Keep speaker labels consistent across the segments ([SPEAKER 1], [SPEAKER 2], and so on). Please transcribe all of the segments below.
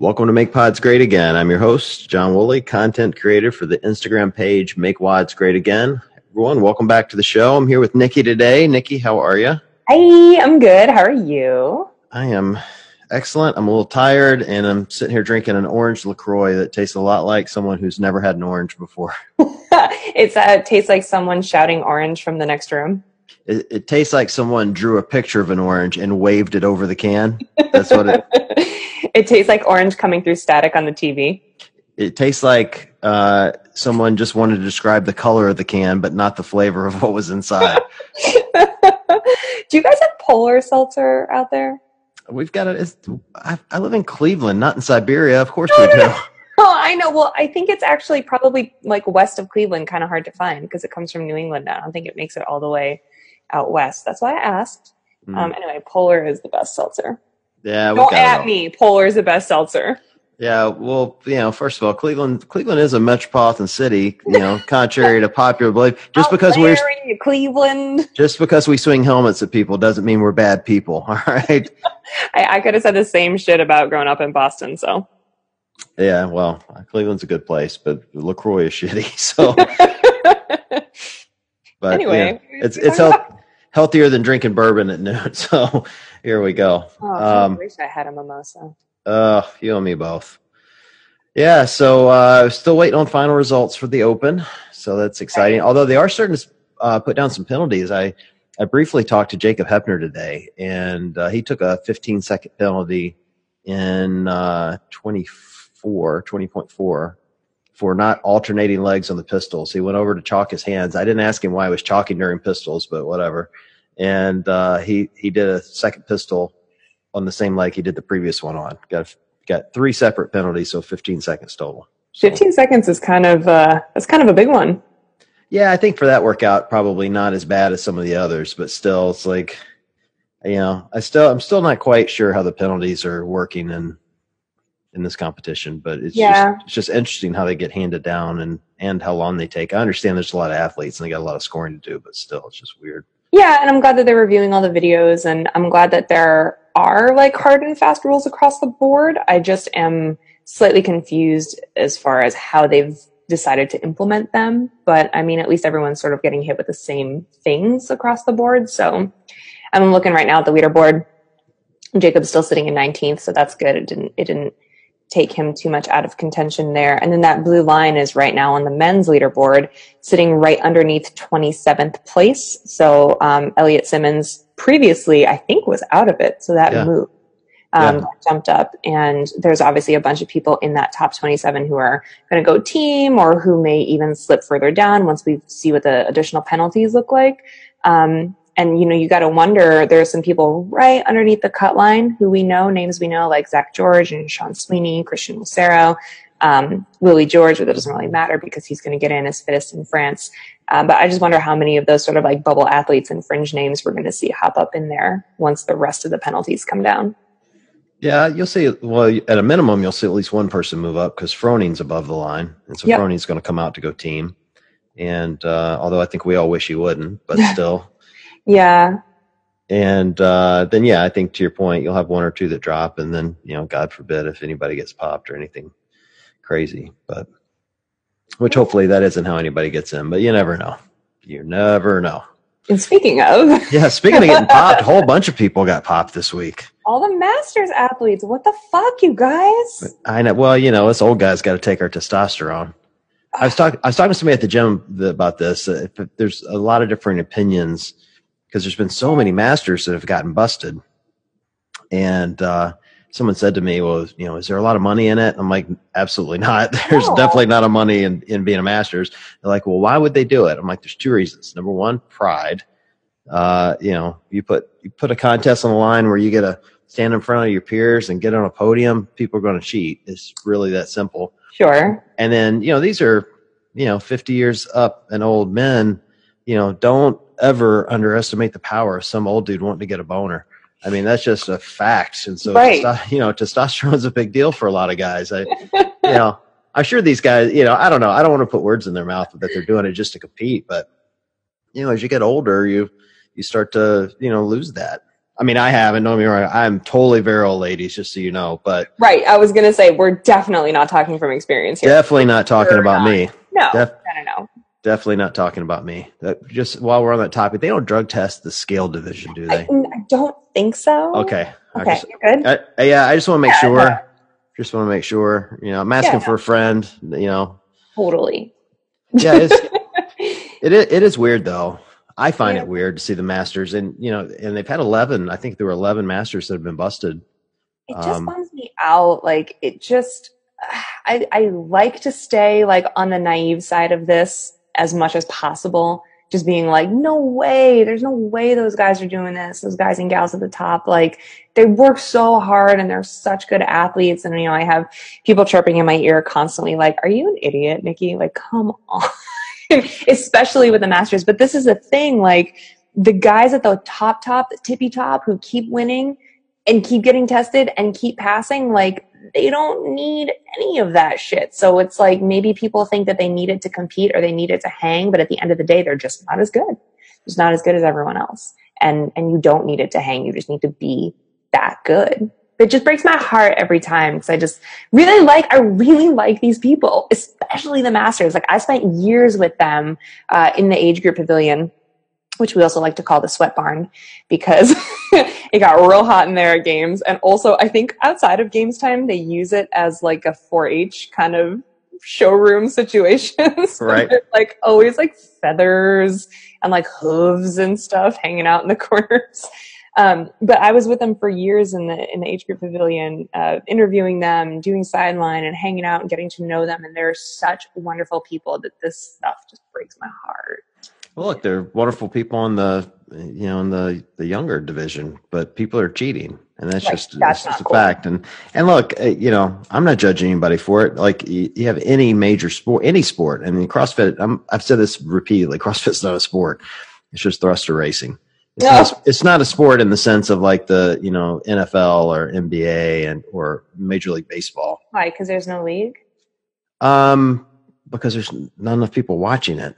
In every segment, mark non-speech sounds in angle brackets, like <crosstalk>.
[SPEAKER 1] Welcome to Make Pods Great Again. I'm your host, John Woolley, content creator for the Instagram page Make Wads Great Again. Everyone, welcome back to the show. I'm here with Nikki today. Nikki, how are you?
[SPEAKER 2] Hi, I'm good. How are you?
[SPEAKER 1] I am excellent. I'm a little tired, and I'm sitting here drinking an orange LaCroix that tastes a lot like someone who's never had an orange before. <laughs> <laughs>
[SPEAKER 2] it's uh, it tastes like someone shouting orange from the next room.
[SPEAKER 1] It, it tastes like someone drew a picture of an orange and waved it over the can. That's what it. <laughs>
[SPEAKER 2] it tastes like orange coming through static on the TV.
[SPEAKER 1] It tastes like uh, someone just wanted to describe the color of the can, but not the flavor of what was inside. <laughs> <laughs>
[SPEAKER 2] Do you guys have polar seltzer out there?
[SPEAKER 1] We've got it. I, I live in Cleveland, not in Siberia. Of course we do. <laughs>
[SPEAKER 2] Oh, I know. Well, I think it's actually probably like west of Cleveland, kind of hard to find because it comes from New England. I don't think it makes it all the way out west. That's why I asked. Mm. Um, anyway, Polar is the best seltzer.
[SPEAKER 1] Yeah,
[SPEAKER 2] don't at me. Polar is the best seltzer.
[SPEAKER 1] Yeah, well, you know, first of all, Cleveland, Cleveland is a metropolitan city. You know, <laughs> contrary to popular belief, just because we're
[SPEAKER 2] Cleveland,
[SPEAKER 1] just because we swing helmets at people doesn't mean we're bad people. <laughs> All right.
[SPEAKER 2] I, I could have said the same shit about growing up in Boston. So
[SPEAKER 1] yeah, well, Cleveland's a good place, but Lacroix is shitty. <laughs> So, but
[SPEAKER 2] anyway,
[SPEAKER 1] yeah, it's it's health, healthier than drinking bourbon at noon. <laughs> So here we go.
[SPEAKER 2] Oh, um, I wish I had a mimosa.
[SPEAKER 1] Uh, you and me both. Yeah, so uh, still waiting on final results for the Open. So that's exciting. Although they are starting to uh, put down some penalties. I I briefly talked to Jacob Heppner today, and uh, he took a 15 second penalty in uh, 24 20.4 for not alternating legs on the pistols. He went over to chalk his hands. I didn't ask him why he was chalking during pistols, but whatever. And uh, he he did a second pistol on the same leg he did the previous one on. Got got three separate penalties, so 15 seconds total.
[SPEAKER 2] So, 15 seconds is kind of uh, that's kind of a big one.
[SPEAKER 1] Yeah, I think for that workout, probably not as bad as some of the others, but still, it's like, you know, I still I'm still not quite sure how the penalties are working and in this competition, but it's yeah. just it's just interesting how they get handed down and and how long they take. I understand there's a lot of athletes and they got a lot of scoring to do, but still, it's just weird.
[SPEAKER 2] Yeah, and I'm glad that they're reviewing all the videos, and I'm glad that there are like hard and fast rules across the board. I just am slightly confused as far as how they've decided to implement them. But I mean, at least everyone's sort of getting hit with the same things across the board. So I'm looking right now at the leaderboard. Jacob's still sitting in 19th, so that's good. It didn't it didn't take him too much out of contention there. And then that blue line is right now on the men's leaderboard, sitting right underneath 27th place. So um, Elliot Simmons previously, I think, was out of it. So that yeah. moved. Um, yeah. jumped up and there's obviously a bunch of people in that top 27 who are going to go team or who may even slip further down once we see what the additional penalties look like. Um, and you know you got to wonder there's some people right underneath the cut line who we know names we know like zach george and sean sweeney christian lucero um, willy georges but it doesn't really matter because he's going to get in as fittest in france um, but i just wonder how many of those sort of like bubble athletes and fringe names we're going to see hop up in there once the rest of the penalties come down
[SPEAKER 1] yeah, you'll see. Well, at a minimum, you'll see at least one person move up because Froning's above the line, and so yep. Froning's going to come out to go team. And uh, although I think we all wish he wouldn't, but <laughs> still,
[SPEAKER 2] yeah.
[SPEAKER 1] And uh, then, yeah, I think to your point, you'll have one or two that drop, and then you know, God forbid if anybody gets popped or anything crazy, but which hopefully that isn't how anybody gets in, but you never know. You never know.
[SPEAKER 2] And speaking of, <laughs>
[SPEAKER 1] yeah, speaking of getting popped, a whole bunch of people got popped this week.
[SPEAKER 2] All the Masters athletes. What the fuck, you guys?
[SPEAKER 1] I know. Well, you know, us old guys got to take our testosterone. I was talking. I was talking to somebody at the gym about this. Uh, there's a lot of different opinions because there's been so many masters that have gotten busted. And uh, someone said to me, "Well, you know, is there a lot of money in it?" I'm like, "Absolutely not. <laughs> There's no. definitely not a money in in being a masters." They're like, "Well, why would they do it?" I'm like, "There's two reasons. Number one, pride. Uh, you know, you put you put a contest on the line where you get to stand in front of your peers and get on a podium. People are going to cheat. It's really that simple.
[SPEAKER 2] Sure.
[SPEAKER 1] And then you know, these are you know 50 years up and old men. You know, don't ever underestimate the power of some old dude wanting to get a boner. I mean, that's just a fact. And so, right. you know, testosterone's a big deal for a lot of guys. I, <laughs> you know, I'm sure these guys, you know, I don't know. I don't want to put words in their mouth that they're doing it just to compete, but you know, as you get older, you, you start to, you know, lose that. I mean, I haven't. Don't me wrong. I'm totally virile, ladies, just so you know. But
[SPEAKER 2] Right. I was gonna say we're definitely not talking from experience here.
[SPEAKER 1] definitely not talking about
[SPEAKER 2] not.
[SPEAKER 1] me.
[SPEAKER 2] no,
[SPEAKER 1] def-
[SPEAKER 2] no, no, no.
[SPEAKER 1] Definitely not talking about me. That, just while we're on that topic, they don't drug test the scale division, do they?
[SPEAKER 2] I don't think so.
[SPEAKER 1] Okay.
[SPEAKER 2] Okay.
[SPEAKER 1] just-
[SPEAKER 2] you're good.
[SPEAKER 1] I, I- yeah, I just want to make
[SPEAKER 2] Yeah,
[SPEAKER 1] sure.
[SPEAKER 2] no.
[SPEAKER 1] Just want to make sure. You know, I'm asking
[SPEAKER 2] Yeah.
[SPEAKER 1] for a friend. You know,
[SPEAKER 2] totally.
[SPEAKER 1] yeah, it's, <laughs> it is, it is weird though. I find
[SPEAKER 2] Yeah.
[SPEAKER 1] it weird to see the Masters, and you know, and they've had 11. I think there were 11 Masters that have been busted.
[SPEAKER 2] It just
[SPEAKER 1] Um,
[SPEAKER 2] bums me out. Like it just, I I like to stay like on the naive side of this as much as possible. Just being like, no way, there's no way those guys are doing this. Those guys and gals at the top, like they work so hard and they're such good athletes. And you know, I have people chirping in my ear constantly, like, "Are you an idiot, Nikki? Like, come on." <laughs> Especially with the Masters. But this is the thing, like the guys at the top, top, tippy top, who keep winning and keep getting tested and keep passing, like they don't need any of that shit. So it's like maybe people think that they need it to compete or they need it to hang, but at the end of the day, they're just not as good. Just not as good as everyone else. And and you don't need it to hang. You just need to be that good. It just breaks my heart every time because I just really like I really like these people, especially the masters. Like I spent years with them uh, in the age group pavilion, which we also like to call the sweat barn because <laughs> it got real hot in there at games. And also, I think outside of games time, they use it as like a 4-H kind of showroom <laughs> situation. <laughs> So
[SPEAKER 1] Right.
[SPEAKER 2] like always like feathers and like hooves and stuff hanging out in the corners. Um, but I was with them for years in the in the age group pavilion, uh, interviewing them, doing sideline, and hanging out and getting to know them. And they're such wonderful people that this stuff just breaks my heart.
[SPEAKER 1] Well, look, they're wonderful people in the you know in the the younger division, but people are cheating, and that's
[SPEAKER 2] Right,
[SPEAKER 1] just
[SPEAKER 2] that's
[SPEAKER 1] that's just a
[SPEAKER 2] cool.
[SPEAKER 1] fact. And and look, uh, you know, I'm not judging anybody for it. Like you, you have any major sport, any sport. I mean, CrossFit. I'm, I've said this repeatedly. <laughs> CrossFit's not a sport. It's just thruster racing. It's,
[SPEAKER 2] No.
[SPEAKER 1] not, a- it's not a sport in the sense of like the you know NFL or NBA and or Major League Baseball.
[SPEAKER 2] Why? Because there's no league.
[SPEAKER 1] Um, because there's not enough people watching it.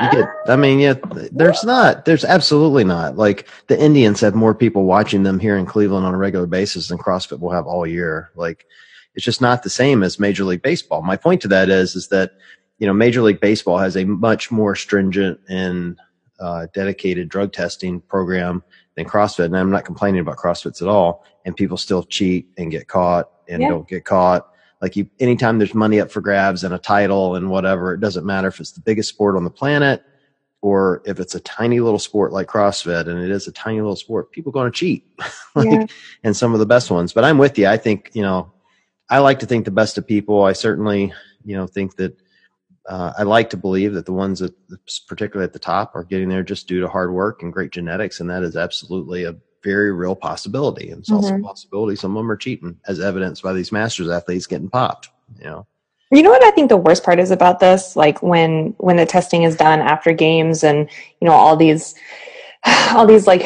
[SPEAKER 1] You get, I mean, yeah, there's not. There's absolutely not. Like the Indians have more people watching them here in Cleveland on a regular basis than CrossFit will have all year. Like it's just not the same as Major League Baseball. My point to that is, is that you know Major League Baseball has a much more stringent and uh, dedicated drug testing program than CrossFit, and I'm not complaining about CrossFits at all. And people still cheat and get caught and
[SPEAKER 2] Yeah.
[SPEAKER 1] don't get caught. Like you, anytime there's money up for grabs and a title and whatever, it doesn't matter if it's the biggest sport on the planet or if it's a tiny little sport like CrossFit, and it is a tiny little sport. People going to cheat, <laughs> like,
[SPEAKER 2] Yeah.
[SPEAKER 1] and some of the best ones. But I'm with you. I think you know, I like to think the best of people. I certainly, you know, think that uh, I like to believe that the ones that, particularly at the top, are getting there just due to hard work and great genetics, and that is absolutely a very real possibility. And it's also a
[SPEAKER 2] Mhm.
[SPEAKER 1] possibility some of them are cheating, as evidenced by these masters athletes getting popped. You know,
[SPEAKER 2] You know what I think the worst part is about this? Like when when the testing is done after games and you know all these <sighs> all these like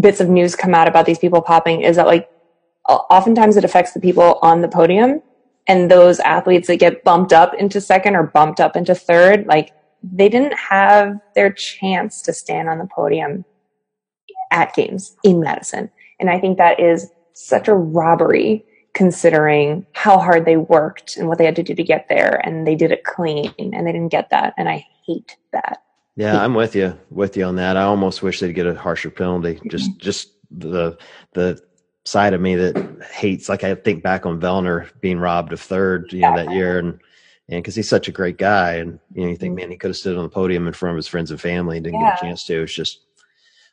[SPEAKER 2] bits of news come out about these people popping is that like oftentimes it affects the people on the podium and those athletes that get bumped up into second or bumped up into third like they didn't have their chance to stand on the podium at games in Madison. And I think that is such a robbery considering how hard they worked and what they had to do to get there and they did it clean and they didn't get that and I hate that.
[SPEAKER 1] Yeah, I'm with you with you on that. I almost wish they'd get a harsher penalty. Mm-hmm. Just just the the side of me that hates like I think back on Vellner being robbed of third, you know, that year and and because he's such a great guy and you know you think mm-hmm. man he could have stood on the podium in front of his friends and family and didn't get a chance to. It's just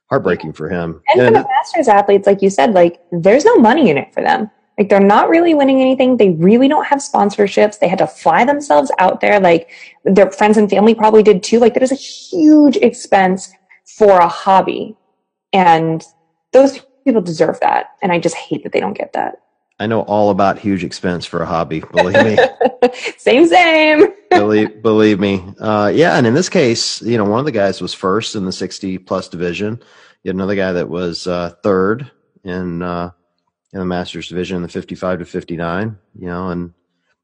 [SPEAKER 1] heartbreaking for him.
[SPEAKER 2] And
[SPEAKER 1] And
[SPEAKER 2] for the masters athletes like you said like there's no money in it for them. Like they're not really winning anything. They really don't have sponsorships. They had to fly themselves out there like their friends and family probably did too. Like there's a huge expense for a hobby. And those people deserve that. And I just hate that they don't get that.
[SPEAKER 1] I know all about huge expense for a hobby. Believe me. <laughs>
[SPEAKER 2] same, same. <laughs>
[SPEAKER 1] believe believe me uh yeah and in this case you know one of the guys was first in the 60 plus division you had another guy that was uh third in uh in the masters division in the 55 to 59 you know and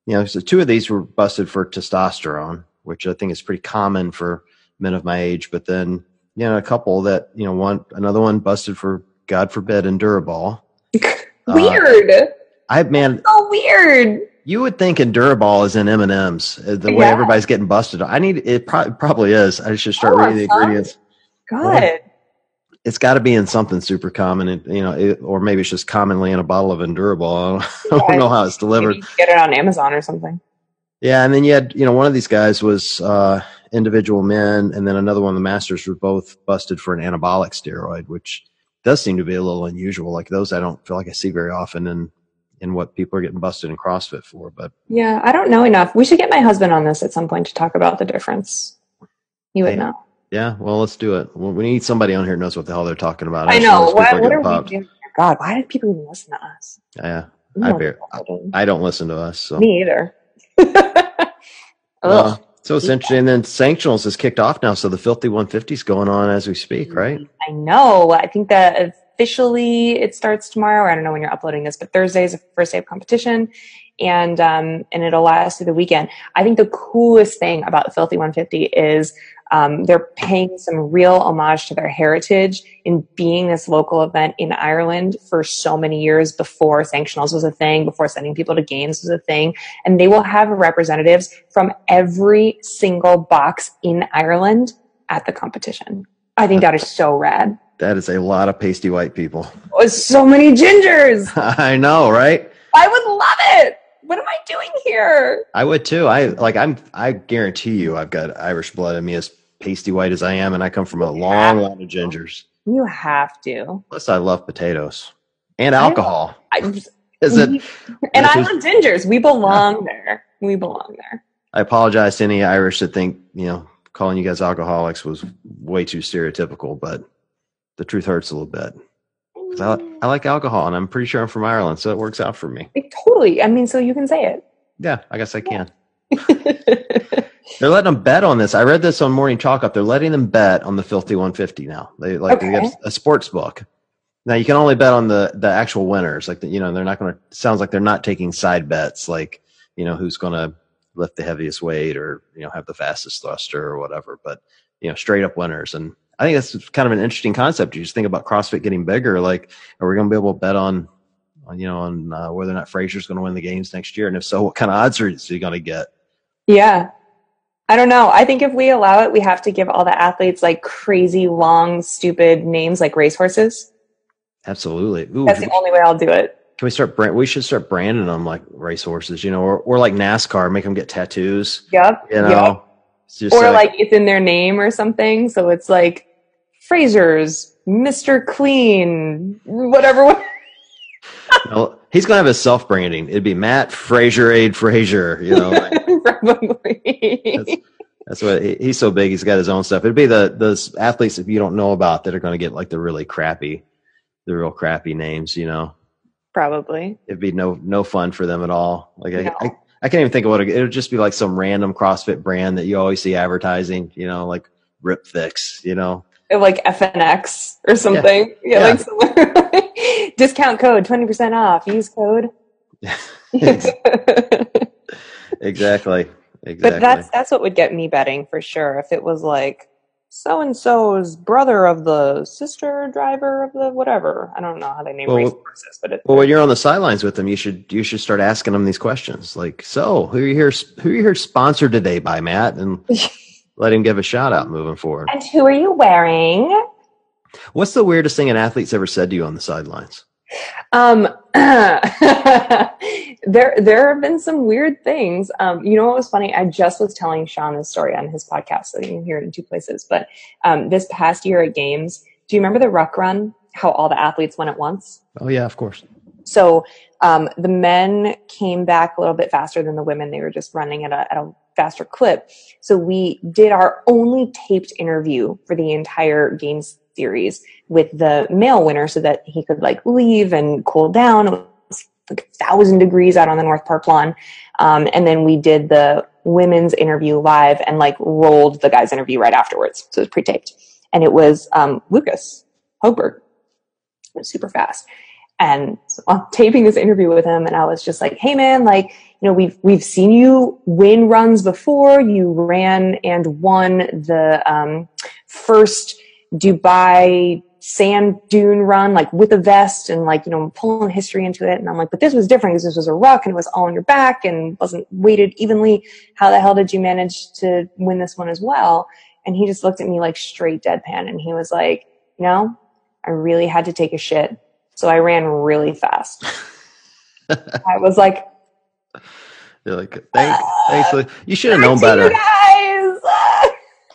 [SPEAKER 1] you know so two of these were busted for testosterone which i think is pretty common for men of my age but then you know a couple that you know one another one busted for God forbid, Endurobol. <laughs>
[SPEAKER 2] weird.
[SPEAKER 1] I man,
[SPEAKER 2] so weird.
[SPEAKER 1] You would think Endurobol is in M and M's. uh, The way
[SPEAKER 2] Yeah.
[SPEAKER 1] everybody's getting busted. I need it. Pro- probably is. I should start
[SPEAKER 2] Oh,
[SPEAKER 1] reading the ingredients.
[SPEAKER 2] God.
[SPEAKER 1] It's got to be in something super common, you know, it, or maybe it's just commonly in a bottle of Endurobol. <laughs> I don't, I don't know how it's delivered.
[SPEAKER 2] Get it on Amazon or something.
[SPEAKER 1] Yeah, and then you had, you know, one of these guys was uh, individual men, and then another one of the masters were both busted for an anabolic steroid, which does seem to be a little unusual. Like those, I don't feel like I see very often in in what people are getting busted in CrossFit for. But
[SPEAKER 2] Yeah, I don't know enough. We should get my husband on this at some point to talk about the difference. You would
[SPEAKER 1] Yeah.
[SPEAKER 2] know.
[SPEAKER 1] yeah, well, let's do it. We need somebody on here who knows what the hell they're talking about.
[SPEAKER 2] I
[SPEAKER 1] I'm
[SPEAKER 2] know.
[SPEAKER 1] those
[SPEAKER 2] What, are
[SPEAKER 1] getting
[SPEAKER 2] we doing? God, why did people even listen to us?
[SPEAKER 1] Yeah, I bear-
[SPEAKER 2] know
[SPEAKER 1] I don't listen to us. So.
[SPEAKER 2] Me either. <laughs>
[SPEAKER 1] Uh, so it's interesting. And then sanctionals is kicked off now, so the filthy 150 is going on as we speak, right?
[SPEAKER 2] I know. I think that officially it starts tomorrow. I don't know when you're uploading this, but Thursday is the first day of competition, and um, and it'll last through the weekend. I think the coolest thing about Filthy 150 is um, they're paying some real homage to their heritage in being this local event in Ireland for so many years before sanctionals was a thing, before sending people to games was a thing, and they will have representatives from every single box in Ireland at the competition. I think that is so rad.
[SPEAKER 1] That is a lot of pasty white people.
[SPEAKER 2] Oh, so many gingers. <laughs>
[SPEAKER 1] I know, right?
[SPEAKER 2] I would love it. What am I doing here?
[SPEAKER 1] I would too. I like. I'm. I guarantee you, I've got Irish blood in me, as pasty white as I am, and I come from a long line of gingers.
[SPEAKER 2] You have to.
[SPEAKER 1] Plus, I love potatoes and alcohol.
[SPEAKER 2] I just, <laughs>
[SPEAKER 1] Is it?
[SPEAKER 2] and I love gingers. We belong <laughs> there. We belong there.
[SPEAKER 1] I apologize to any Irish that think you know calling you guys alcoholics was way too stereotypical, but the truth hurts a little bit. I, I mm. like alcohol, and I'm pretty sure I'm from Ireland, so it works out for me.
[SPEAKER 2] Like, totally. I mean, so you can say it.
[SPEAKER 1] Yeah, I guess I can. <laughs> They're letting them bet on this. I read this on Morning Chalk Up. They're letting them bet on the Filthy 150 now. They like they have a sports book. Now you can only bet on the the actual winners. Like the, you know, they're not going to. Sounds like they're not taking side bets. Like you know, who's going to lift the heaviest weight or you know have the fastest thruster or whatever. But you know, straight up winners. And I think that's kind of an interesting concept. You just think about CrossFit getting bigger. Like, are we going to be able to bet on? On, you know, on uh, whether or not Fraser's going to win the games next year, and if so, what kind of odds are you going to get?
[SPEAKER 2] yeah. I don't know. I think if we allow it, we have to give all the athletes like crazy, long, stupid names like racehorses.
[SPEAKER 1] Absolutely. Ooh,
[SPEAKER 2] That's the only way I'll do it.
[SPEAKER 1] Can we start? Brand- we should start branding them like racehorses, you know, or, or like NASCAR, make them get tattoos,
[SPEAKER 2] Yep.
[SPEAKER 1] you know.
[SPEAKER 2] Yep. Or like it's in their name or something. So it's like Fraser's, Mr. Clean, whatever.
[SPEAKER 1] know, he's gonna have his self branding. It'd be Matt Fraser Aid Fraser, you know. like, <laughs>
[SPEAKER 2] Probably.
[SPEAKER 1] that's what he, he's so big. He's got his own stuff. It'd be the those athletes that you don't know about that are going to get like the really crappy, the real crappy names. You know,
[SPEAKER 2] Probably.
[SPEAKER 1] it'd be no no fun for them at all. Like
[SPEAKER 2] No.
[SPEAKER 1] I, I I can't even think of what it, it would just be like some random CrossFit brand that you always see advertising. You know, like Rip Fix. You know.
[SPEAKER 2] Like FNX or something. Yeah,
[SPEAKER 1] Yeah.
[SPEAKER 2] like <laughs> discount code, 20% off. Use code.
[SPEAKER 1] Exactly. <laughs> Exactly.
[SPEAKER 2] But that's that's what would get me betting for sure. If it was like so and so's brother of the sister driver of the whatever. I don't know how they name
[SPEAKER 1] Well,
[SPEAKER 2] race horses, but it,
[SPEAKER 1] well, when you're on the sidelines with them, you should you should start asking them these questions. Like, so who are you here? Who are you here sponsored today by, Matt? And <laughs> let him give a shout out moving forward.
[SPEAKER 2] and who are you wearing?
[SPEAKER 1] What's the weirdest thing an athlete's ever said to you on the sidelines?
[SPEAKER 2] Um, <clears throat> there there have been some weird things. Um, you know what was funny? I just was telling Sean this story on his podcast, so you can hear it in two places. But um, this past year at Games, do you remember the ruck run? How all the athletes went at once?
[SPEAKER 1] Oh yeah, of course.
[SPEAKER 2] So um, the men came back a little bit faster than the women. They were just running at a, at a faster clip. So we did our only taped interview for the entire games series with the male winner so that he could like leave and cool down. It was like a thousand degrees out on the North Park lawn. Um, and then we did the women's interview live and like rolled the guy's interview right afterwards. So it was pre-taped. And it was um, Lukas Högberg. It was super fast and I'm taping this interview with him and I was just like, Hey man, like, you know, we've, we've seen you win runs before. You ran and won the, um, first Dubai sand dune run, like with a vest and like, you know, pulling history into it. And I'm like, but this was different because this was a ruck and it was all on your back and wasn't weighted evenly. How the hell did you manage to win this one as well? And he just looked at me like straight deadpan and he was like, you know, I really had to take a shit. So I ran really fast. <laughs> I was like,
[SPEAKER 1] You're like, thank, thanks. You should have known better.
[SPEAKER 2] You.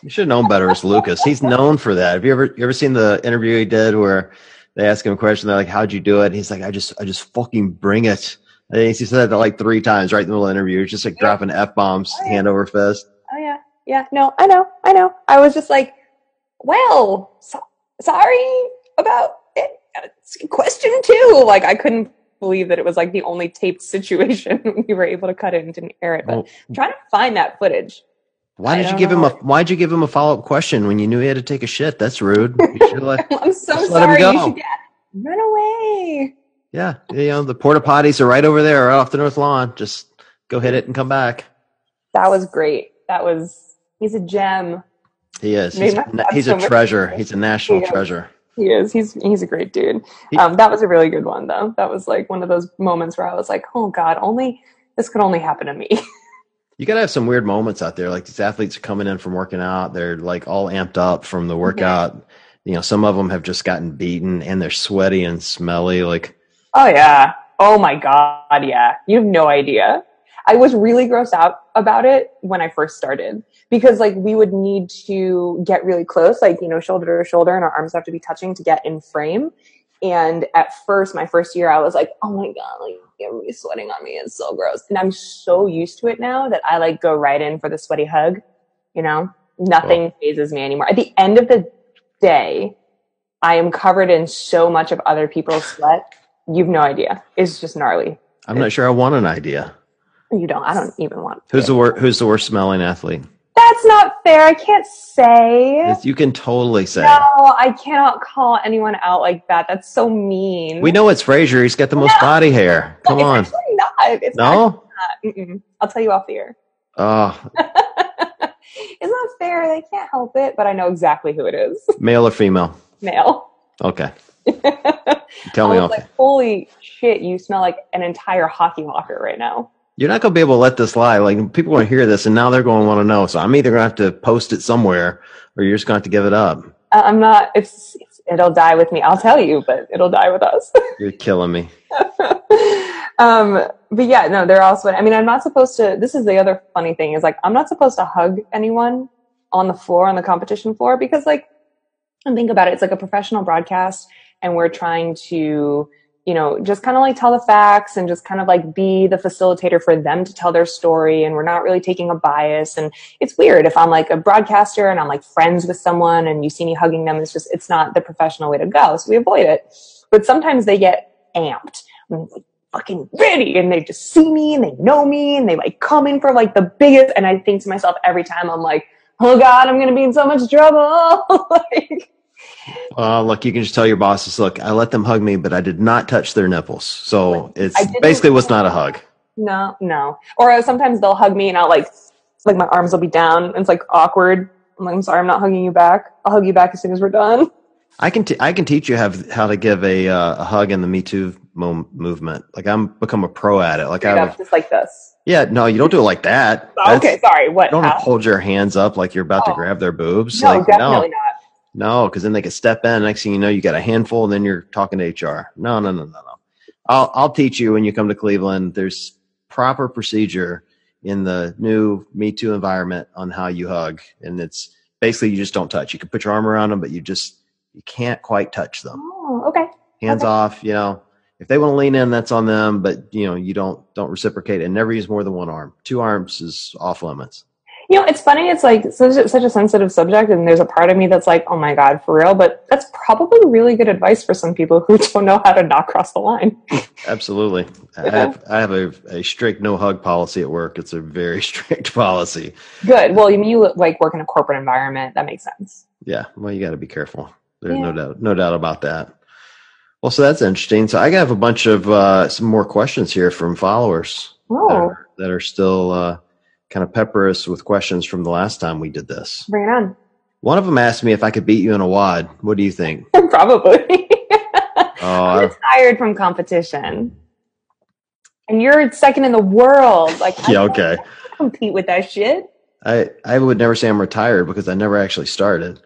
[SPEAKER 1] You should have known better as Lukas. He's known for that. Have you ever you ever seen the interview he did where they ask him a question, they're like, How'd you do it? And he's like, I just I just fucking bring it. And he said that like three times right in the middle of the interview. He's just like
[SPEAKER 2] Yeah.
[SPEAKER 1] dropping F bombs,
[SPEAKER 2] Oh, yeah.
[SPEAKER 1] hand over fist.
[SPEAKER 2] oh yeah, yeah. No, I know, I know. I was just like, well, so, sorry about it. Question too. Like I couldn't believe that it was like the only taped situation <laughs> we were able to cut it and didn't air it. But trying to find that footage.
[SPEAKER 1] why did you give him a why'd you give him a follow up question when you knew he had to take a shit? That's rude. Let <laughs>
[SPEAKER 2] I'm so
[SPEAKER 1] Just let him
[SPEAKER 2] sorry. You
[SPEAKER 1] go.
[SPEAKER 2] should get run away.
[SPEAKER 1] Yeah, you know, the porta potties are right over there, right off the north lawn. Just go hit it and come back.
[SPEAKER 2] That was great. That was he's a gem.
[SPEAKER 1] He is. He's, a- he's a treasure. He's a national
[SPEAKER 2] Yeah.
[SPEAKER 1] treasure.
[SPEAKER 2] He is. He's he's a great dude. Um, that was a really good one though. That was like one of those moments where I was like, oh god, only this could only happen to me. <laughs>
[SPEAKER 1] You gotta have some weird moments out there. Like these athletes are coming in from working out. They're like all amped up from the workout. You know, some of them have just gotten beaten and they're sweaty and smelly. Like,
[SPEAKER 2] Oh yeah. Oh my god, yeah. You have no idea. I was really grossed out about it when I first started because like we would need to get really close, like, you know, shoulder to shoulder and our arms have to be touching to get in frame. And at first, my first year, I was like, oh my God, like everybody's sweating on me. It's so gross. And I'm so used to it now that I like go right in for the sweaty hug. You know, nothing phases me anymore. At the end of the day, I am covered in so much of other people's sweat. You've no idea. It's just gnarly.
[SPEAKER 1] I'm not sure I want an idea.
[SPEAKER 2] You don't. I don't even want.
[SPEAKER 1] Who's the wor- Who's the worst smelling athlete?
[SPEAKER 2] That's not fair. I can't say.
[SPEAKER 1] You can totally say.
[SPEAKER 2] No, I cannot call anyone out like that. That's so mean.
[SPEAKER 1] We know it's Fraser. He's got the most
[SPEAKER 2] No.
[SPEAKER 1] body hair.
[SPEAKER 2] No,
[SPEAKER 1] Come
[SPEAKER 2] it's
[SPEAKER 1] on.
[SPEAKER 2] actually not. It's
[SPEAKER 1] No.
[SPEAKER 2] actually not. I'll tell you off the air.
[SPEAKER 1] Oh, <laughs>
[SPEAKER 2] it's not fair. They can't help it, but I know exactly who it is. <laughs>
[SPEAKER 1] male or female?
[SPEAKER 2] Male.
[SPEAKER 1] Okay. <laughs> Tell
[SPEAKER 2] I
[SPEAKER 1] me
[SPEAKER 2] was
[SPEAKER 1] off.
[SPEAKER 2] like, holy shit, you smell like an entire hockey locker right now.
[SPEAKER 1] You're not going to be able to let this lie. Like people want to hear this, and now they're going to want to know. So I'm either going to have to post it somewhere, or you're just going to have to give it up.
[SPEAKER 2] I- I'm not. It's, it's it'll die with me. I'll tell you, but it'll die with us. <laughs>
[SPEAKER 1] You're killing me. <laughs>
[SPEAKER 2] um, but yeah, no, they're also. I mean, I'm not supposed to. This is the other funny thing is like I'm not supposed to hug anyone on the floor on the competition floor because like, and think about it, it's like a professional broadcast, and we're trying to. You know, just kind of like tell the facts and just kind of like be the facilitator for them to tell their story. And we're not really taking a bias. And it's weird if I'm like a broadcaster and I'm like friends with someone and you see me hugging them. It's just, it's not the professional way to go. So we avoid it. But sometimes they get amped. Like fucking ready and they just see me and they know me and they like come in for like the biggest and I think to myself every time I'm like, oh god, I'm gonna be in so much trouble. <laughs> like
[SPEAKER 1] Uh, look, you can just tell your bosses, look, I let them hug me, but I did not touch their nipples. So it's basically was not a hug.
[SPEAKER 2] no, no. Or sometimes they'll hug me and I'll like like my arms will be down and it's like awkward. I'm like, I'm sorry, I'm not hugging you back. I'll hug you back as soon as we're done.
[SPEAKER 1] I can, t- I can teach you have, how to give a, uh, a hug in the Me Too mo- movement. Like I'm become a pro at it. Like
[SPEAKER 2] Straight
[SPEAKER 1] I,
[SPEAKER 2] up, just like this.
[SPEAKER 1] yeah, no, you don't do it like that.
[SPEAKER 2] Oh, okay, sorry. What?
[SPEAKER 1] You don't
[SPEAKER 2] how?
[SPEAKER 1] hold your hands up like you're about to
[SPEAKER 2] Oh.
[SPEAKER 1] grab their boobs.
[SPEAKER 2] No,
[SPEAKER 1] like,
[SPEAKER 2] definitely not.
[SPEAKER 1] No, because then they could step in. Next thing you know, you got a handful, and then you're talking to HR. No, no, no, no, no. I'll I'll teach you when you come to Cleveland. There's proper procedure in the new Me Too environment on how you hug, and it's basically you just don't touch. You can put your arm around them, but you just you can't quite touch them.
[SPEAKER 2] Oh, okay.
[SPEAKER 1] Hands
[SPEAKER 2] Okay.
[SPEAKER 1] off. You know, if they want to lean in, that's on them. But you know, you don't don't reciprocate and never use more than one arm. Two arms is off limits.
[SPEAKER 2] You know, it's funny. It's like such a, such a sensitive subject, and there's a part of me that's like, "Oh my god, for real." But that's probably really good advice for some people who <laughs> don't know how to not cross the line. <laughs>
[SPEAKER 1] Absolutely. I have, I have a, a strict no hug policy at work. It's a very <laughs> strict policy.
[SPEAKER 2] Good. Well, you mean you like work in a corporate environment? That makes sense.
[SPEAKER 1] Yeah. Well, you got to be careful. There's
[SPEAKER 2] Yeah.
[SPEAKER 1] no doubt, no doubt about that. Well, so that's interesting. So I have a bunch of uh, some more questions here from followers that,
[SPEAKER 2] Oh,
[SPEAKER 1] are, that are still uh, kind of pepper us with questions from the last time we did this.
[SPEAKER 2] bring it on.
[SPEAKER 1] One of them asked me if I could beat you in a wad. What do you think? <laughs>
[SPEAKER 2] Probably. <laughs>
[SPEAKER 1] Oh,
[SPEAKER 2] I'm tired from competition. And you're second in the world. Like,
[SPEAKER 1] yeah, okay.
[SPEAKER 2] compete with that shit.
[SPEAKER 1] I I would never say I'm retired because I never actually started.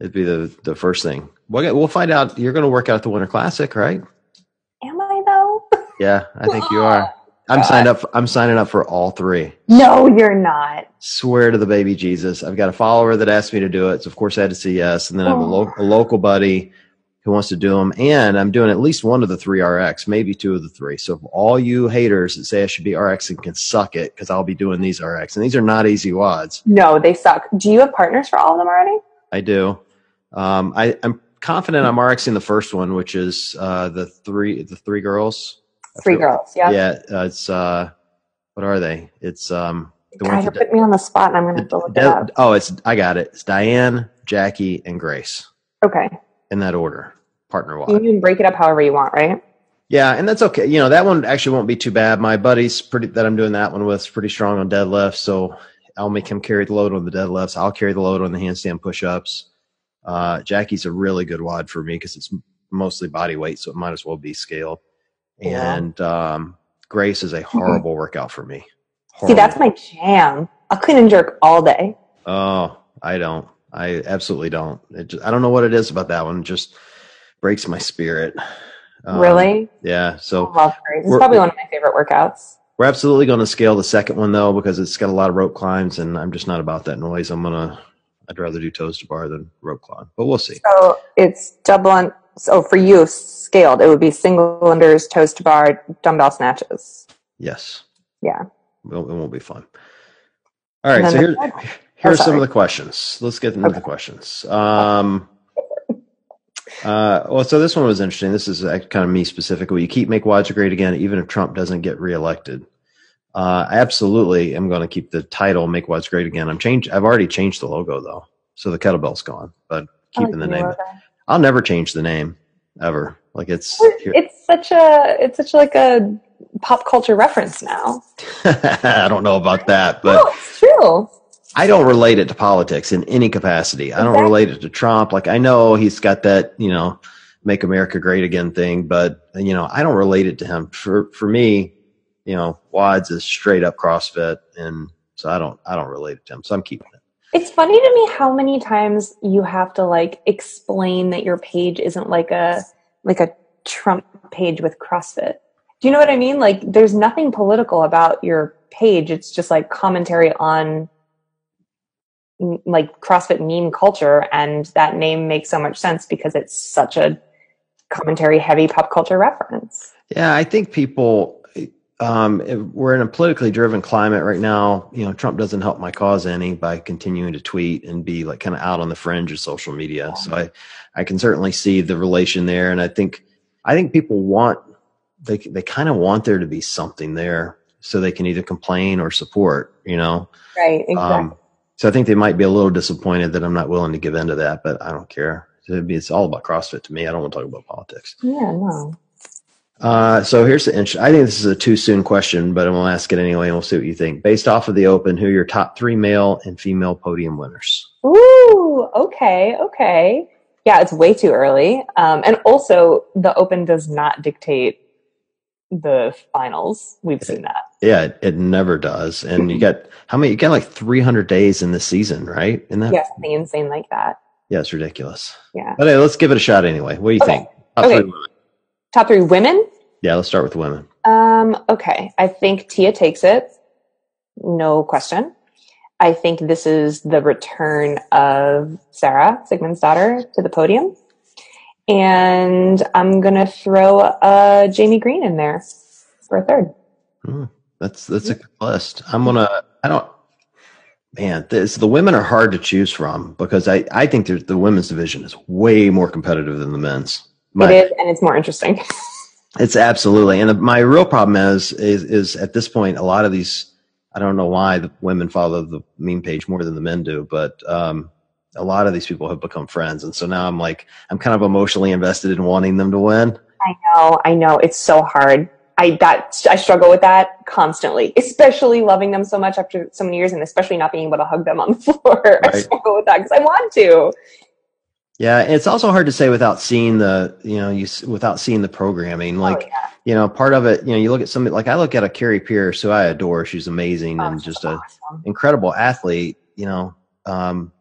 [SPEAKER 1] It'd be the the first thing. We'll, we'll find out. You're going to work out at the Winter Classic, right?
[SPEAKER 2] Am I though?
[SPEAKER 1] Yeah, I think you are. <laughs> I'm signed up. I'm signing up for all three.
[SPEAKER 2] No, you're not.
[SPEAKER 1] Swear to the baby Jesus. I've got a follower that asked me to do it, so of course I had to say yes. And then I have a, lo- a local buddy who wants to do them, and I'm doing at least one of the three RX, maybe two of the three. So all you haters that say I should be RX and can suck it, because I'll be doing these RX, and these are not easy wads.
[SPEAKER 2] No, they suck. Do you have partners for all of them already?
[SPEAKER 1] I do. Um, I, I'm confident I'm RXing the first one, which is uh, the three the three girls.
[SPEAKER 2] Three girls. Yeah.
[SPEAKER 1] Yeah, uh, it's uh, what are they? It's um, the
[SPEAKER 2] God,
[SPEAKER 1] one
[SPEAKER 2] you're putting me on the spot, and I'm going to look it up.
[SPEAKER 1] oh, it's I got it. It's Diane, Jackie, and Grace
[SPEAKER 2] Okay.
[SPEAKER 1] in that order, partner
[SPEAKER 2] You can break it up however you want, right?
[SPEAKER 1] Yeah, and that's okay. You know, that one actually won't be too bad. My buddy's pretty that I'm doing that one with is pretty strong on deadlifts, so I'll make him carry the load on the deadlifts. I'll carry the load on the handstand push-ups. Uh, Jackie's a really good wad for me because it's mostly body weight, so it might as well be
[SPEAKER 2] Yeah.
[SPEAKER 1] And um, Grace is a horrible workout for me.
[SPEAKER 2] See, that's my jam. I'll clean and jerk all day.
[SPEAKER 1] Oh, I don't. I absolutely don't. It just, I don't know what it is about that one. It just breaks my spirit. Um,
[SPEAKER 2] really?
[SPEAKER 1] Yeah. So.
[SPEAKER 2] It's probably one of my favorite workouts.
[SPEAKER 1] we're absolutely going to scale the second one though because it's got a lot of rope climbs, and I'm just not about that noise. I'm gonna. I'd rather do toes to bar than rope climb, but we'll see.
[SPEAKER 2] So it's double on. So for you, scaled, it would be single unders, toes to bar, dumbbell snatches.
[SPEAKER 1] Yes.
[SPEAKER 2] Yeah.
[SPEAKER 1] It won't be fun. All right. So
[SPEAKER 2] then
[SPEAKER 1] here,
[SPEAKER 2] the-
[SPEAKER 1] here's some of the questions. Let's get into
[SPEAKER 2] Okay.
[SPEAKER 1] the questions. Um, uh, well, so this one was interesting. This is uh, kind of me specific. Will you keep make wads great again, even if Trump doesn't get reelected? Uh, I absolutely am going to keep the title "Make Wads Great Again." I'm changed. I've already changed the logo though, so the kettlebell's gone, but
[SPEAKER 2] like
[SPEAKER 1] keeping the name.
[SPEAKER 2] logo.
[SPEAKER 1] I'll never change the name ever. Like it's.
[SPEAKER 2] It's such a. It's such like a pop culture reference now. <laughs>
[SPEAKER 1] I don't know about that, but
[SPEAKER 2] no, it's true.
[SPEAKER 1] I don't relate it to politics in any capacity. I don't relate it to Trump. Like I know he's got that, you know, make America great again thing, but you know, I don't relate it to him. For for me, you know, Wads is straight up CrossFit and so I don't I don't relate it to him. So I'm keeping it.
[SPEAKER 2] It's funny to me how many times you have to like explain that your page isn't like a like a Trump page with CrossFit. Do you know what I mean? Like there's nothing political about your page. It's just like commentary on like CrossFit meme culture and that name makes so much sense because it's such a commentary heavy pop culture reference.
[SPEAKER 1] Yeah, I think people um, we're in a politically driven climate right now. You know, Trump doesn't help my cause any by continuing to tweet and be like kind of out on the fringe of social media. So I, I can certainly see the relation there, and I think, I think people want they they kind of want there to be something there so they can either complain or support. You know,
[SPEAKER 2] Right, exactly.
[SPEAKER 1] um, so I think they might be a little disappointed that I'm not willing to give in to that, but I don't care. Be- It's all about CrossFit to me. I don't want to talk about politics.
[SPEAKER 2] yeah, no.
[SPEAKER 1] Uh, so here's the int- I think this is a too soon question, but I'm gonna ask it anyway, and we'll see what you think. Based off of the Open, who are your top three male and female podium winners?
[SPEAKER 2] Ooh, okay, okay. Yeah, it's way too early. Um, and also, the Open does not dictate the finals. We've seen that.
[SPEAKER 1] Yeah, it, it never does. And you got how many? You got like 300 days in the season, right? In that,
[SPEAKER 2] Yeah, something insane like that.
[SPEAKER 1] yeah, it's ridiculous.
[SPEAKER 2] Yeah.
[SPEAKER 1] But hey, let's give it a shot anyway. What do you
[SPEAKER 2] Okay.
[SPEAKER 1] think? Top
[SPEAKER 2] Okay. Top three women.
[SPEAKER 1] Yeah, let's start with women.
[SPEAKER 2] Um, okay, I think Tia takes it. No question. I think this is the return of Sarah, Sigmundsdóttir, to the podium. And I'm going to throw uh, Jamie Greene in there for a third.
[SPEAKER 1] Hmm, that's that's a good list. I'm gonna. I don't. Man, this, the women are hard to choose from because I I think the women's division is way more competitive than the men's.
[SPEAKER 2] It is, and it's more interesting. <laughs>
[SPEAKER 1] It's absolutely, and my real problem is, is is at this point a lot of these. I don't know why the women follow the meme page more than the men do, but um, a lot of these people have become friends, and so now I'm like I'm kind of emotionally invested in wanting them to win.
[SPEAKER 2] I know, I know. It's so hard. I that I struggle with that constantly, especially loving them so much after so many years, and especially not being able to hug them on the <laughs> floor. Right. I struggle with that because I want to.
[SPEAKER 1] Yeah, it's also hard to say without seeing the you know you without seeing the programming. Oh, like oh, yeah. you know, part of it. You know, you look at somebody like I look at a Kari Pearce who I adore. She's amazing oh, and just an awesome. incredible athlete. You know, um,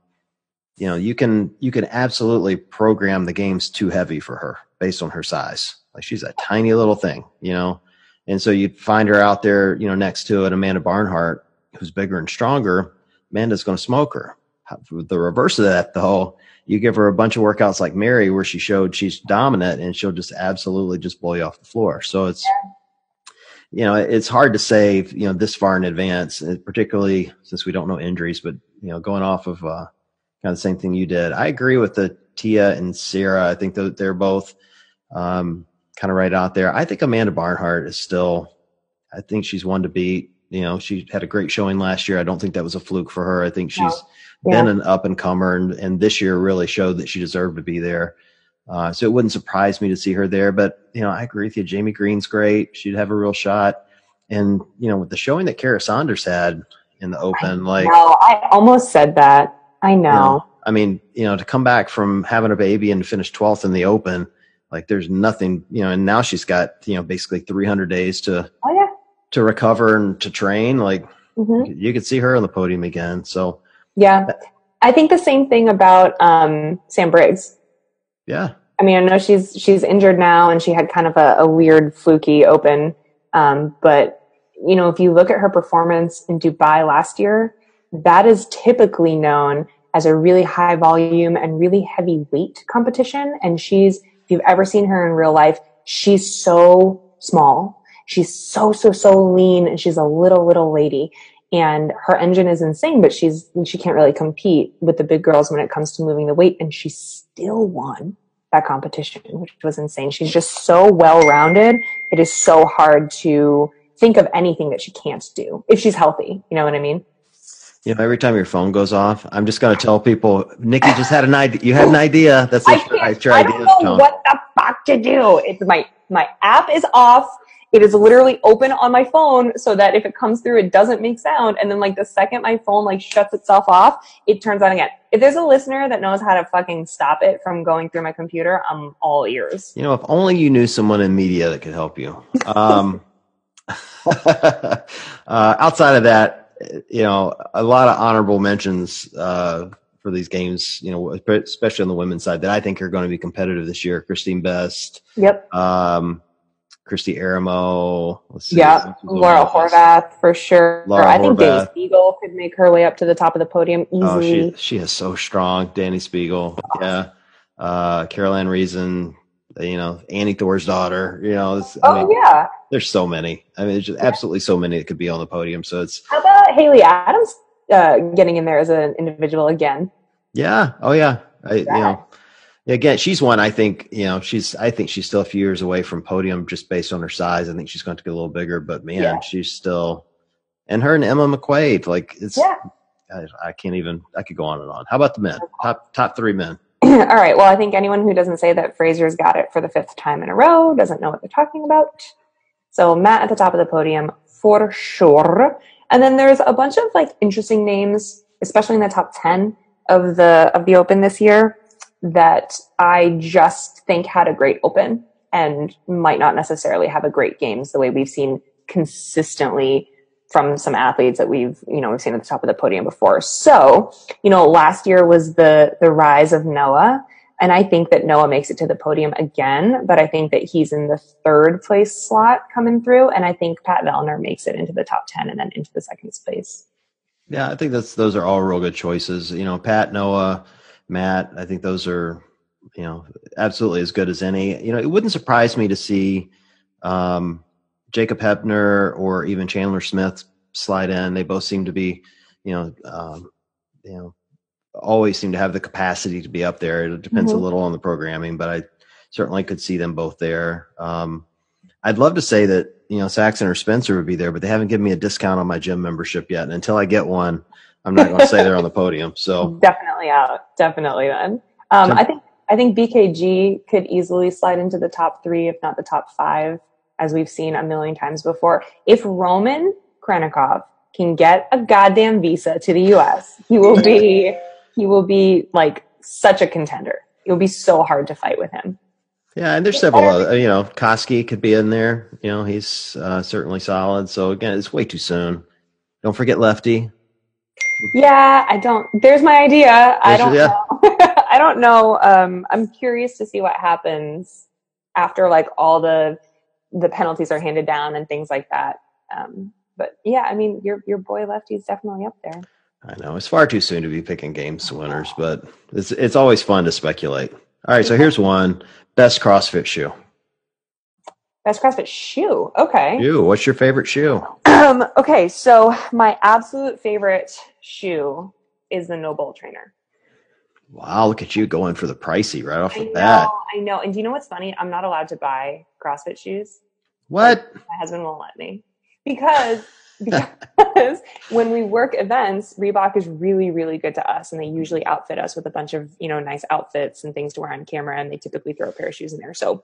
[SPEAKER 1] you know, you can you can absolutely program the games too heavy for her based on her size. Like she's a tiny little thing, you know. And so you'd find her out there, you know, next to an Amanda Barnhart, who's bigger and stronger. Amanda's going to smoke her. The reverse of that, though, you give her a bunch of workouts like Mary, where she showed she's dominant, and she'll just absolutely just blow you off the floor. So it's, you know, it's hard to say, you know, this far in advance, particularly since we don't know injuries. But you know, going off of uh, kind of the same thing you did, I agree with the Tia and Sarah. I think that they're both um, kind of right out there. I think Amanda Barnhart is still, I think she's one to beat. You know, she had a great showing last year. I don't think that was a fluke for her. I think she's no. yeah. been an up and comer, and, and this year really showed that she deserved to be there. Uh, so it wouldn't surprise me to see her there. But you know, I agree with you. Jamie Greene's great. She'd have a real shot. And you know, with the showing that Kara Saunders had in the Open, like
[SPEAKER 2] no, I almost said that. I know. You know.
[SPEAKER 1] I mean, you know, to come back from having a baby and finish 12th in the Open, like there's nothing, you know, and now she's got, you know, basically 300 days to,
[SPEAKER 2] oh.
[SPEAKER 1] To recover and to train. Like mm-hmm. you could see her on the podium again. So,
[SPEAKER 2] yeah, I think the same thing about, um, Sam Briggs.
[SPEAKER 1] Yeah.
[SPEAKER 2] I mean, I know she's, she's injured now and she had kind of a, a weird fluky open. Um, but you know, if you look at her performance in Dubai last year, that is typically known as a really high volume and really heavy weight competition. And she's, if you've ever seen her in real life, she's so small. She's so, so, so lean and she's a little, little lady. And her engine is insane, but she's, she can't really compete with the big girls when it comes to moving the weight. And she still won that competition, which was insane. She's just so well rounded. It is so hard to think of anything that she can't do if she's healthy. You know what I mean?
[SPEAKER 1] You know, every time your phone goes off, I'm just going to tell people, Nikki just had an idea. You had an idea. That's
[SPEAKER 2] I, your I don't know what the fuck to do. It's my my app is off. It is literally open on my phone so that if it comes through, it doesn't make sound. And then like the second my phone like shuts itself off, it turns on again. If there's a listener that knows how to fucking stop it from going through my computer, I'm all ears.
[SPEAKER 1] You know, if only you knew someone in media that could help you. Um, <laughs> uh, outside of that, you know, a lot of honorable mentions uh, for these games, you know, especially on the women's side that I think are going to be competitive this year. Christine Best.
[SPEAKER 2] Yep.
[SPEAKER 1] Um, Kristi Eramo.
[SPEAKER 2] Yeah, Laura Horvath for sure. Laura I think Dani Speegle could make her way up to the top of the podium easily. Oh,
[SPEAKER 1] she, she is so strong. Dani Speegle. Yeah. Uh, Caroline Reason, you know, Annie Thorisdottir. you know.
[SPEAKER 2] oh, I mean, yeah
[SPEAKER 1] there's so many. I mean, there's just absolutely so many that could be on the podium. So it's
[SPEAKER 2] how about Haley Adams uh, getting in there as an individual again?
[SPEAKER 1] Yeah. Oh yeah. I, you know, again, she's one. I think you know she's. I think she's still a few years away from podium just based on her size. I think she's going to get a little bigger, but man, yeah. she's still. And her and Emma McQuaid, like it's.
[SPEAKER 2] Yeah.
[SPEAKER 1] I, I can't even. I could go on and on. How about the men? Top top three men. <clears throat>
[SPEAKER 2] All right. Well, I think anyone who doesn't say that Fraser's got it for the fifth time in a row doesn't know what they're talking about. So Matt at the top of the podium for sure. And then there's a bunch of like interesting names, especially in the top 10 of the, of the open this year that I just think had a great open and might not necessarily have a great games the way we've seen consistently from some athletes that we've, you know, we've seen at the top of the podium before. So, you know, last year was the, the rise of Noah and I think that Noah makes it to the podium again, but I think that he's in the third place slot coming through. And I think Pat Vellner makes it into the top 10 and then into the second place.
[SPEAKER 1] Yeah, I think that's those are all real good choices. You know, Pat, Noah, Matt, I think those are, you know, absolutely as good as any. You know, it wouldn't surprise me to see um, Jacob Heppner or even Chandler Smith slide in. They both seem to be, you know, um, you know, always seem to have the capacity to be up there. It depends mm-hmm. a little on the programming, but I certainly could see them both there. Um, I'd love to say that you know Saxon or Spencer would be there, but they haven't given me a discount on my gym membership yet. And until I get one, I'm not going to say they're on the podium. So <laughs>
[SPEAKER 2] definitely out, definitely then. Um, I think I think BKG could easily slide into the top three, if not the top five. as we've seen a million times before. If Roman Khrennikov can get a goddamn visa to the US, he will be he will be like such a contender. It'll be so hard to fight with him.
[SPEAKER 1] Yeah, and there's several other, you know, Koski could be in there. You know, he's uh, certainly solid. So again, it's way too soon. Don't forget Lefty.
[SPEAKER 2] Yeah, I don't. There's my idea. I
[SPEAKER 1] There's your-
[SPEAKER 2] don't know. <laughs> I don't know. Um, I'm curious to see what happens after like all the the penalties are handed down and things like that. Um, but yeah, I mean, your your boy Lefty is definitely up there.
[SPEAKER 1] I know it's far too soon to be picking games winners, but it's it's always fun to speculate. All right, so here's one best CrossFit shoe.
[SPEAKER 2] Best CrossFit shoe. Okay.
[SPEAKER 1] You, what's your favorite shoe?
[SPEAKER 2] Um, okay, so my absolute favorite shoe is the NoBull Trainer.
[SPEAKER 1] Wow, look at you going for the pricey right off
[SPEAKER 2] I
[SPEAKER 1] the
[SPEAKER 2] know,
[SPEAKER 1] bat.
[SPEAKER 2] I know. And do you know what's funny? I'm not allowed to buy CrossFit shoes.
[SPEAKER 1] What?
[SPEAKER 2] My husband won't let me because <laughs> because when we work events, Reebok is really really good to us, and they usually outfit us with a bunch of you know nice outfits and things to wear on camera, and they typically throw a pair of shoes in there. So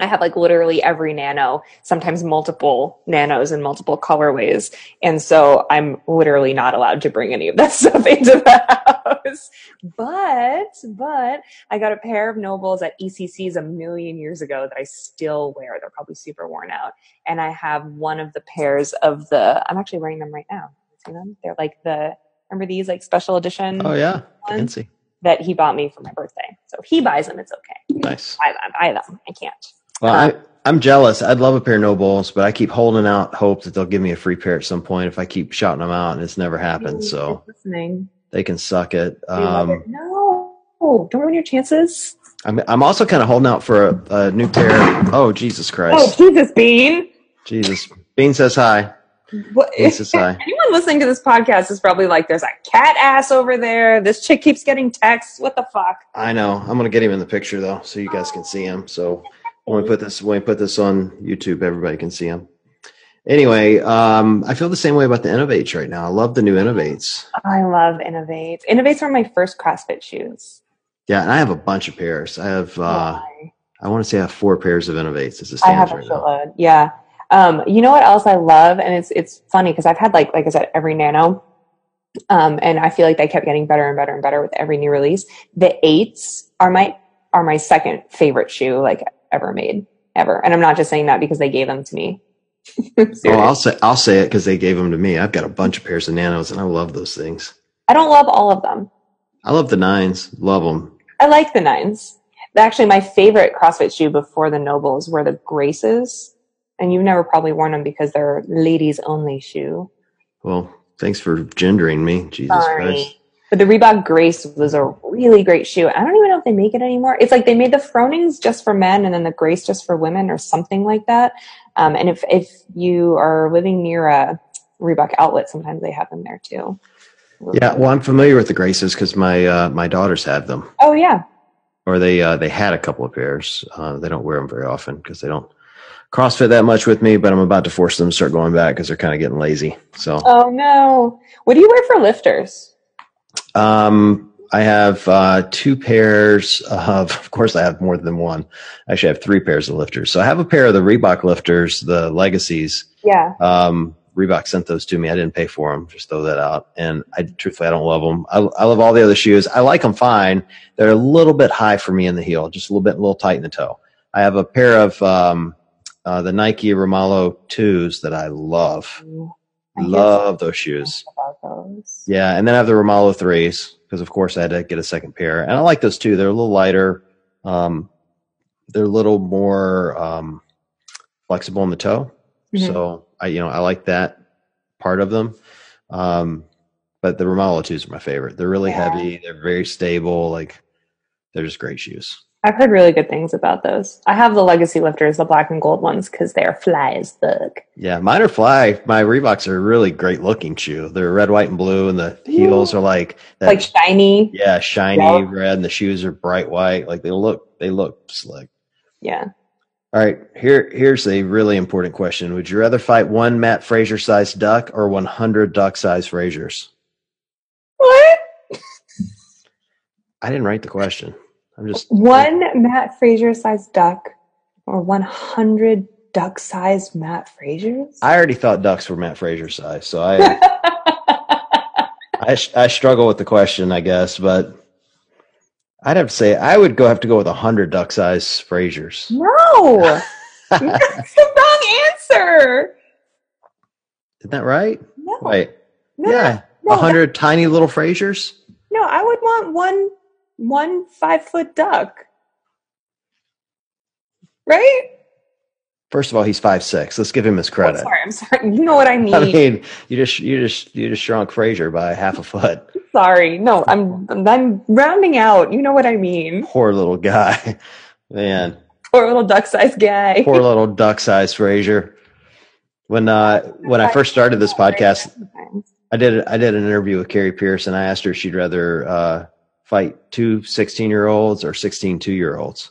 [SPEAKER 2] I have like literally every nano, sometimes multiple nanos in multiple colorways. And so I'm literally not allowed to bring any of that <laughs> stuff into the house. But, but I got a pair of NoBulls at ECCs a million years ago that I still wear. They're probably super worn out. And I have one of the pairs of the, I'm actually wearing them right now. See them? They're like the, remember these like special edition
[SPEAKER 1] Oh yeah, fancy.
[SPEAKER 2] that he bought me for my birthday. So if he buys them. It's okay.
[SPEAKER 1] Nice.
[SPEAKER 2] I, I buy them. I can't.
[SPEAKER 1] Well, I, I'm jealous. I'd love a pair of NoBulls, but I keep holding out hope that they'll give me a free pair at some point if I keep shouting them out, and it's never happened. So
[SPEAKER 2] listening.
[SPEAKER 1] they can suck it. Um,
[SPEAKER 2] it. No, don't ruin your chances.
[SPEAKER 1] I'm I'm also kind of holding out for a, a new pair. Oh Jesus Christ!
[SPEAKER 2] Oh, Jesus, Bean.
[SPEAKER 1] Jesus, Bean says hi.
[SPEAKER 2] What,
[SPEAKER 1] Bean says hi. <laughs>
[SPEAKER 2] anyone listening to this podcast is probably like, "There's a cat ass over there. This chick keeps getting texts. What the fuck?"
[SPEAKER 1] I know. I'm gonna get him in the picture though, so you guys can see him. So when we put this when we put this on YouTube, everybody can see them. Anyway, um, I feel the same way about the Inov-8s right now. I love the new Inov-8s.
[SPEAKER 2] I love Inov-8s. Inov-8s are my first CrossFit shoes.
[SPEAKER 1] Yeah, and I have a bunch of pairs. I have uh? I want to say I have four pairs of Inov-8s as it
[SPEAKER 2] I have a
[SPEAKER 1] right
[SPEAKER 2] shitload. Yeah. Um, you know what else I love, and it's it's funny because I've had like like I said every nano, um, and I feel like they kept getting better and better and better with every new release. The eights are my are my second favorite shoe like ever made ever, and I'm not just saying that because they gave them to me. <laughs>
[SPEAKER 1] Oh, I'll say I'll say it because they gave them to me. I've got a bunch of pairs of Nanos, and I love those things.
[SPEAKER 2] I don't love all of them.
[SPEAKER 1] I love the nines. Love them.
[SPEAKER 2] I like the nines. Actually, my favorite CrossFit shoe before the NoBulls were the Graces, and you've never probably worn them because they're ladies only shoe.
[SPEAKER 1] Well, thanks for gendering me. Jesus
[SPEAKER 2] Sorry.
[SPEAKER 1] Christ.
[SPEAKER 2] But the Reebok Grace was a really great shoe. I don't even they make it anymore. It's like they made the Fronings just for men and then the Grace just for women or something like that. Um, and if, if you are living near a Reebok outlet, sometimes they have them there too.
[SPEAKER 1] Yeah, well, I'm familiar with the Graces because my uh, my daughters have them,
[SPEAKER 2] Oh yeah.
[SPEAKER 1] or they uh, they had a couple of pairs. Uh, they don't wear them very often because they don't CrossFit that much with me. But I'm about to force them to start going back because they're kind of getting lazy. So
[SPEAKER 2] Oh no. What do you wear for lifters?
[SPEAKER 1] um, I have uh, two pairs of. Of course, I have more than one. Actually, I have three pairs of lifters. So I have a pair of the Reebok lifters, the Legacies.
[SPEAKER 2] Yeah.
[SPEAKER 1] Um, Reebok sent those to me. I didn't pay for them. Just throw that out. And I truthfully, I don't love them. I, I love all the other shoes. I like them fine. They're a little bit high for me in the heel, just a little bit, a little tight in the toe. I have a pair of um, uh, the Nike Romaleo twos that I love.
[SPEAKER 2] I
[SPEAKER 1] Love those shoes.
[SPEAKER 2] those.
[SPEAKER 1] Yeah, and then I have the Romaleo threes because, of course, I had to get a second pair, and I like those too. They're a little lighter. Um, they're a little more um, flexible in the toe,
[SPEAKER 2] Mhm.
[SPEAKER 1] so I, you know, I like that part of them. Um, but the Romaleo twos are my favorite. They're really
[SPEAKER 2] Yeah.
[SPEAKER 1] heavy. They're very stable. Like they're just great shoes.
[SPEAKER 2] I've heard really good things about those. I have the legacy lifters, the black and gold ones, because they are fly as fuck.
[SPEAKER 1] Yeah, mine are fly. My Reeboks are really great looking shoe. They're red, white, and blue, and the heels are like that.
[SPEAKER 2] Like shiny.
[SPEAKER 1] yeah, shiny
[SPEAKER 2] Yeah.
[SPEAKER 1] red, and the shoes are bright white. Like they look, they look slick.
[SPEAKER 2] Yeah.
[SPEAKER 1] All right, here here's a really important question. Would you rather fight one Matt Fraser sized duck or 100 duck sized Frasers?
[SPEAKER 2] What?
[SPEAKER 1] I didn't write the question. I'm just
[SPEAKER 2] One Matt Fraser sized duck or 100 duck-sized Matt Frasers?
[SPEAKER 1] I already thought ducks were Matt Fraser size, so I <laughs> I, I struggle with the question, I guess, but I'd have to say I would go have to go with hundred duck sized Frasers.
[SPEAKER 2] no, that's <laughs> the wrong answer.
[SPEAKER 1] Isn't that right?
[SPEAKER 2] No,
[SPEAKER 1] Wait,
[SPEAKER 2] no,
[SPEAKER 1] yeah,
[SPEAKER 2] no,
[SPEAKER 1] a hundred tiny little Frasers.
[SPEAKER 2] no. I would want one one five foot duck, right?
[SPEAKER 1] First of all, he's five six. Let's give him his
[SPEAKER 2] Oh,
[SPEAKER 1] credit.
[SPEAKER 2] sorry, I'm sorry. You know what I mean.
[SPEAKER 1] I mean, you just you just you just shrunk Fraser by half a foot.
[SPEAKER 2] sorry. No, I'm I'm rounding out. You know what I mean.
[SPEAKER 1] Poor little guy, <laughs> man.
[SPEAKER 2] Poor little duck-sized guy.
[SPEAKER 1] Poor little duck sized Fraser. When uh when I first started this podcast, I did I did an interview with Kari Pearce and I asked her if she'd rather uh, fight two 16 year olds or 16 two year olds,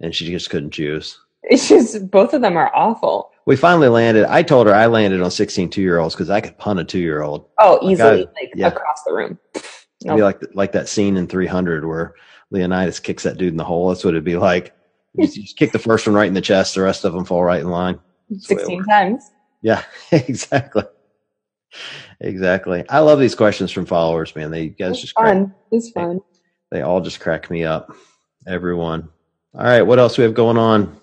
[SPEAKER 1] and she just couldn't choose.
[SPEAKER 2] It's just both of them are awful.
[SPEAKER 1] We finally landed. I told her I landed on 16 two year olds because I could punt a two year old.
[SPEAKER 2] Oh, easily, like
[SPEAKER 1] yeah.
[SPEAKER 2] across the room.
[SPEAKER 1] It'd
[SPEAKER 2] Nope.
[SPEAKER 1] be like like that scene in 300 where Leonidas kicks that dude in the hole. That's what it'd be like. You just, kick the first one right in the chest. The rest of them fall right in line. it
[SPEAKER 2] Sixteen times.
[SPEAKER 1] Yeah, <laughs> exactly. Exactly. I love these questions from followers, man. They guys
[SPEAKER 2] It's
[SPEAKER 1] just
[SPEAKER 2] fun. It's fun.
[SPEAKER 1] They all just crack me up. Everyone. All right, what else we have going on?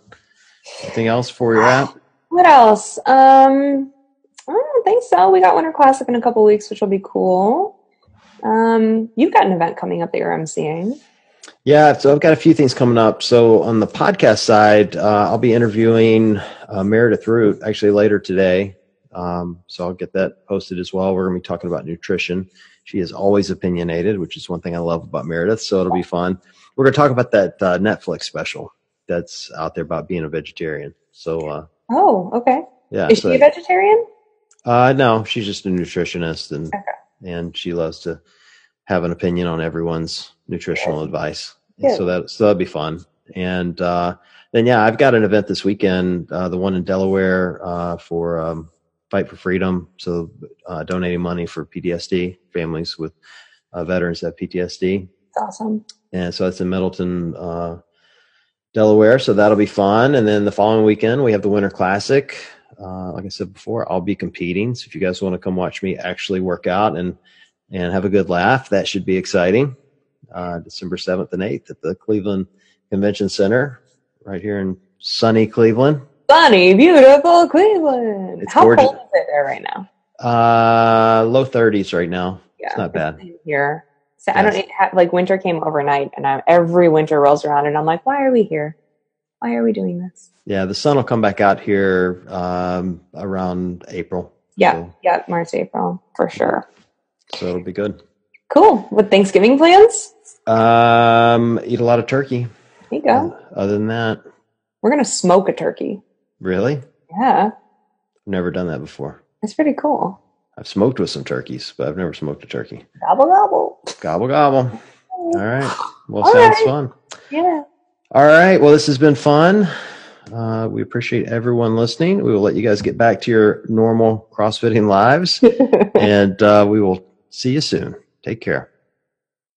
[SPEAKER 1] Anything else for your wrap? <sighs>
[SPEAKER 2] What else? Um, I don't think so. We got Winter Classic in a couple weeks, which will be cool. Um, you've got an event coming up that you're emceeing.
[SPEAKER 1] Yeah, so I've got a few things coming up. So on the podcast side, uh, I'll be interviewing uh, Meredith Root actually later today. Um, so I'll get that posted as well. We're going to be talking about nutrition. She is always opinionated, which is one thing I love about Meredith. So it'll be fun. We're going to talk about that uh, Netflix special that's out there about being a vegetarian. So uh,
[SPEAKER 2] Oh, okay.
[SPEAKER 1] yeah,
[SPEAKER 2] Is
[SPEAKER 1] so
[SPEAKER 2] she a vegetarian?
[SPEAKER 1] uh, no, she's just a nutritionist, and
[SPEAKER 2] Okay.
[SPEAKER 1] and she loves to have an opinion on everyone's nutritional advice.
[SPEAKER 2] Good.
[SPEAKER 1] so that so that'd be fun. And uh, then yeah, I've got an event this weekend, uh, the one in Delaware uh, for um, Fight for Freedom. So uh, donating money for PTSD families with uh, veterans that have PTSD.
[SPEAKER 2] Awesome.
[SPEAKER 1] And so that's in Middletown, uh, Delaware. So that'll be fun. And then the following weekend, we have the Winter Classic. Uh, like I said before, I'll be competing. So if you guys want to come watch me actually work out and and have a good laugh, that should be exciting. Uh, December seventh and eighth at the Cleveland Convention Center, right here in sunny Cleveland.
[SPEAKER 2] Sunny, beautiful Cleveland.
[SPEAKER 1] It's
[SPEAKER 2] How
[SPEAKER 1] gorgeous.
[SPEAKER 2] cold is it there right now?
[SPEAKER 1] Uh, low thirties right now.
[SPEAKER 2] Yeah,
[SPEAKER 1] It's not bad.
[SPEAKER 2] Here, so I don't
[SPEAKER 1] Yes.
[SPEAKER 2] need ha- like winter came overnight, and I, every winter rolls around, and I'm like, why are we here? Why are we doing this?
[SPEAKER 1] Yeah, the sun will come back out here um, around April.
[SPEAKER 2] Yeah,
[SPEAKER 1] So,
[SPEAKER 2] yeah, March, April for sure.
[SPEAKER 1] so it'll be good.
[SPEAKER 2] Cool. With Thanksgiving plans?
[SPEAKER 1] Um, eat a lot of turkey.
[SPEAKER 2] There you go.
[SPEAKER 1] Other than that,
[SPEAKER 2] We're gonna smoke a turkey.
[SPEAKER 1] Really,
[SPEAKER 2] Yeah,
[SPEAKER 1] I've never done that before.
[SPEAKER 2] that's pretty cool.
[SPEAKER 1] I've smoked with some turkeys, but I've never smoked a turkey.
[SPEAKER 2] Gobble gobble.
[SPEAKER 1] Gobble gobble. All right. Well,
[SPEAKER 2] All
[SPEAKER 1] sounds
[SPEAKER 2] right.
[SPEAKER 1] fun.
[SPEAKER 2] Yeah.
[SPEAKER 1] All right. Well, this has been fun. Uh, we appreciate everyone listening. We will let you guys get back to your normal CrossFitting lives, <laughs> and uh, we will see you soon. Take care.